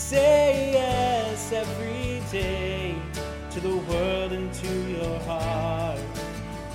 Say yes every day to the world and to your heart.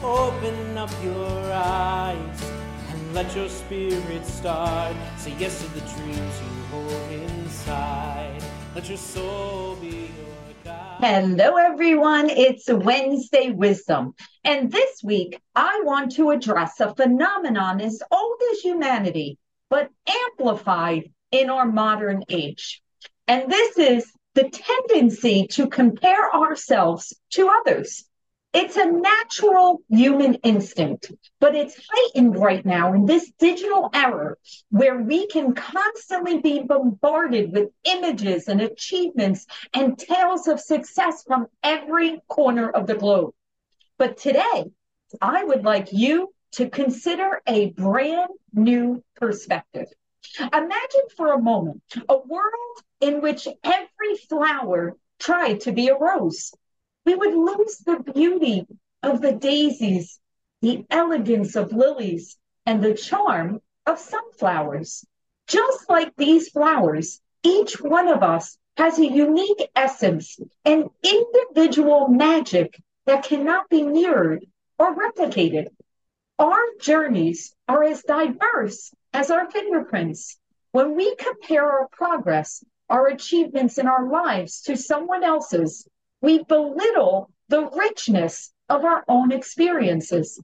Open up your eyes and let your spirit start. Say yes to the dreams you hold inside. Let your soul be your guide. Hello, everyone. It's Wednesday Wisdom. And this week, I want to address a phenomenon as old as humanity, but amplified in our modern age. And this is the tendency to compare ourselves to others. It's a natural human instinct, but it's heightened right now in this digital era where we can constantly be bombarded with images and achievements and tales of success from every corner of the globe. But today, I would like you to consider a brand new perspective. Imagine for a moment a world in which every flower tried to be a rose. We would lose the beauty of the daisies, the elegance of lilies, and the charm of sunflowers. Just like these flowers, each one of us has a unique essence an individual magic that cannot be mirrored or replicated. Our journeys are as diverse as our fingerprints. When we compare our progress, our achievements in our lives to someone else's, we belittle the richness of our own experiences.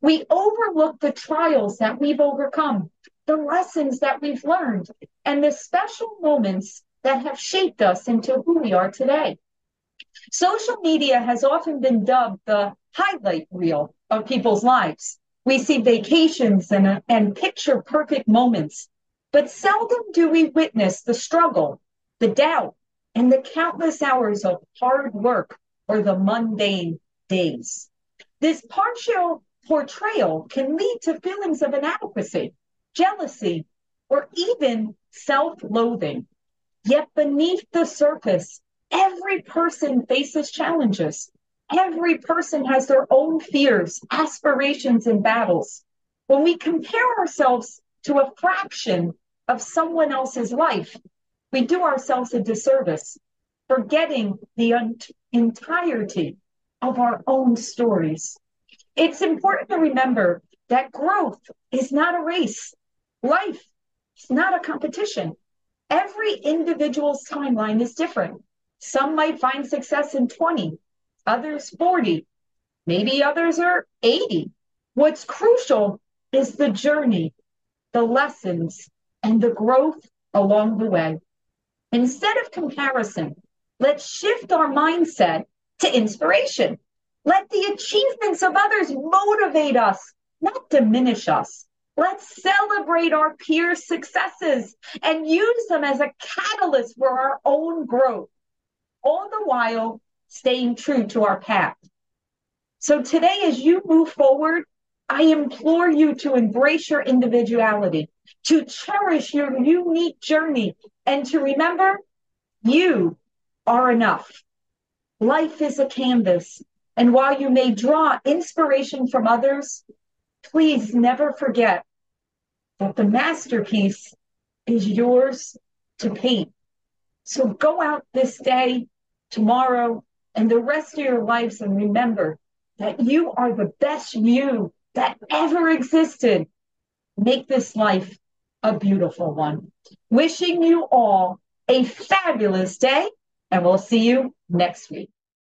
We overlook the trials that we've overcome, the lessons that we've learned, and the special moments that have shaped us into who we are today. Social media has often been dubbed the highlight reel of people's lives. We see vacations and, and picture perfect moments, but seldom do we witness the struggle, the doubt, and the countless hours of hard work or the mundane days. This partial portrayal can lead to feelings of inadequacy, jealousy, or even self loathing. Yet beneath the surface, every person faces challenges. Every person has their own fears, aspirations, and battles. When we compare ourselves to a fraction of someone else's life, we do ourselves a disservice, forgetting the un- entirety of our own stories. It's important to remember that growth is not a race. Life is not a competition. Every individual's timeline is different. Some might find success in 20, others 40, maybe others are 80. What's crucial is the journey, the lessons, and the growth along the way. Instead of comparison, let's shift our mindset to inspiration. Let the achievements of others motivate us, not diminish us. Let's celebrate our peers' successes and use them as a catalyst for our own growth, all the while staying true to our path. So today, as you move forward, I implore you to embrace your individuality, to cherish your unique journey, and to remember you are enough. Life is a canvas, and while you may draw inspiration from others, please never forget that the masterpiece is yours to paint. So go out this day, tomorrow, and the rest of your lives and remember that you are the best you that ever existed. Make this life a beautiful one. Wishing you all a fabulous day, and we'll see you next week.